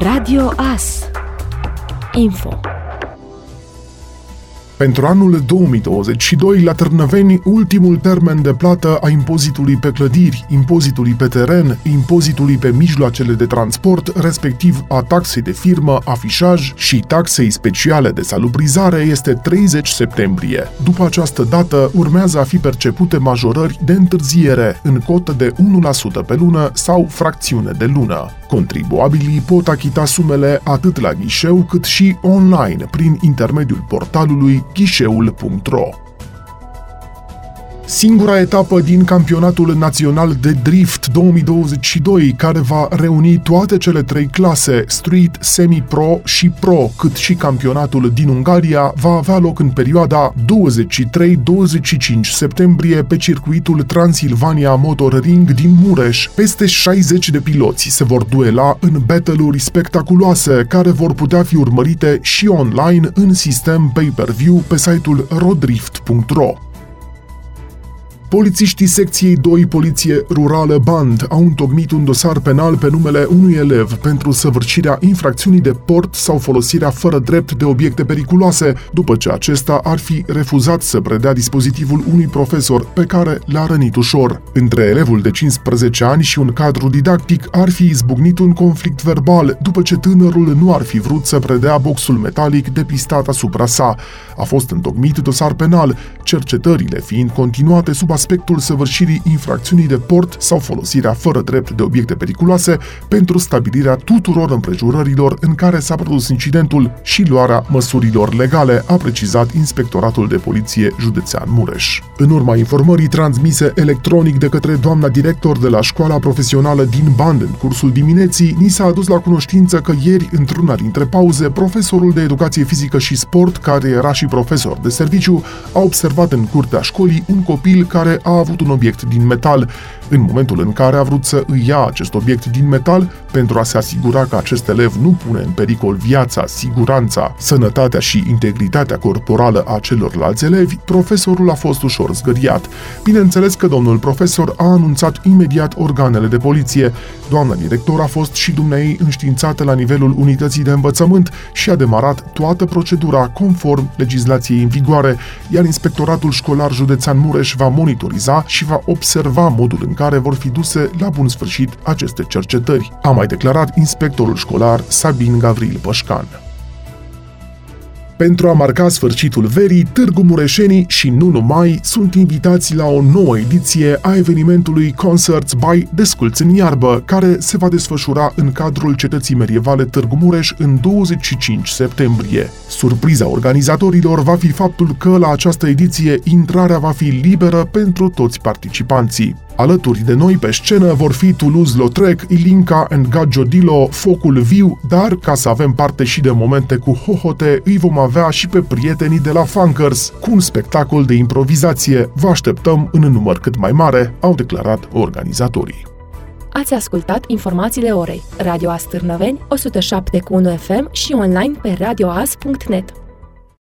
Radio AS Info pentru anul 2022, la Târnăveni, ultimul termen de plată a impozitului pe clădiri, impozitului pe teren, impozitului pe mijloacele de transport, respectiv a taxei de firmă, afișaj și taxei speciale de salubrizare este 30 septembrie. După această dată, urmează a fi percepute majorări de întârziere în cotă de 1% pe lună sau fracțiune de lună. Contribuabilii pot achita sumele atât la ghișeu cât și online prin intermediul portalului ghișeul.ro. Singura etapă din campionatul național de drift 2022, care va reuni toate cele trei clase, Street, Semi-Pro și Pro, cât și campionatul din Ungaria, va avea loc în perioada 23-25 septembrie pe circuitul Transilvania Motor Ring din Mureș. Peste 60 de piloți se vor duela în battle-uri spectaculoase, care vor putea fi urmărite și online în sistem pay-per-view pe site-ul rodrift.ro. Polițiștii secției 2 Poliție Rurală Band au întocmit un dosar penal pe numele unui elev pentru săvârșirea infracțiunii de port sau folosirea fără drept de obiecte periculoase, după ce acesta ar fi refuzat să predea dispozitivul unui profesor pe care l-a rănit ușor. Între elevul de 15 ani și un cadru didactic ar fi izbucnit un conflict verbal după ce tânărul nu ar fi vrut să predea boxul metalic depistat asupra sa. A fost întocmit dosar penal, cercetările fiind continuate sub aspectul săvârșirii infracțiunii de port sau folosirea fără drept de obiecte periculoase pentru stabilirea tuturor împrejurărilor în care s-a produs incidentul și luarea măsurilor legale, a precizat Inspectoratul de Poliție Județean Mureș. În urma informării transmise electronic de către doamna director de la școala profesională din Band în cursul dimineții, ni s-a adus la cunoștință că ieri, într-una dintre pauze, profesorul de educație fizică și sport, care era și profesor de serviciu, a observat în curtea școlii un copil care care a avut un obiect din metal. În momentul în care a vrut să îi ia acest obiect din metal, pentru a se asigura că acest elev nu pune în pericol viața, siguranța, sănătatea și integritatea corporală a celorlalți elevi, profesorul a fost ușor zgâriat. Bineînțeles că domnul profesor a anunțat imediat organele de poliție. Doamna director a fost și dumnei înștiințată la nivelul unității de învățământ și a demarat toată procedura conform legislației în vigoare, iar inspectoratul școlar județean Mureș va monitoriza și va observa modul în care vor fi duse la bun sfârșit aceste cercetări, a mai declarat inspectorul școlar Sabin Gavril Pășcan. Pentru a marca sfârșitul verii, Târgu Mureșenii și nu numai sunt invitați la o nouă ediție a evenimentului Concerts by Desculți în iarbă, care se va desfășura în cadrul cetății medievale Târgu Mureș în 25 septembrie. Surpriza organizatorilor va fi faptul că la această ediție intrarea va fi liberă pentru toți participanții. Alături de noi pe scenă vor fi Toulouse-Lautrec, Ilinca and Dilo, Focul Viu, dar ca să avem parte și de momente cu hohote, îi vom avea și pe prietenii de la Funkers, cu un spectacol de improvizație. Vă așteptăm în număr cât mai mare, au declarat organizatorii. Ați ascultat informațiile orei. Radio Astârnăveni, 107.1 FM și online pe radioas.net.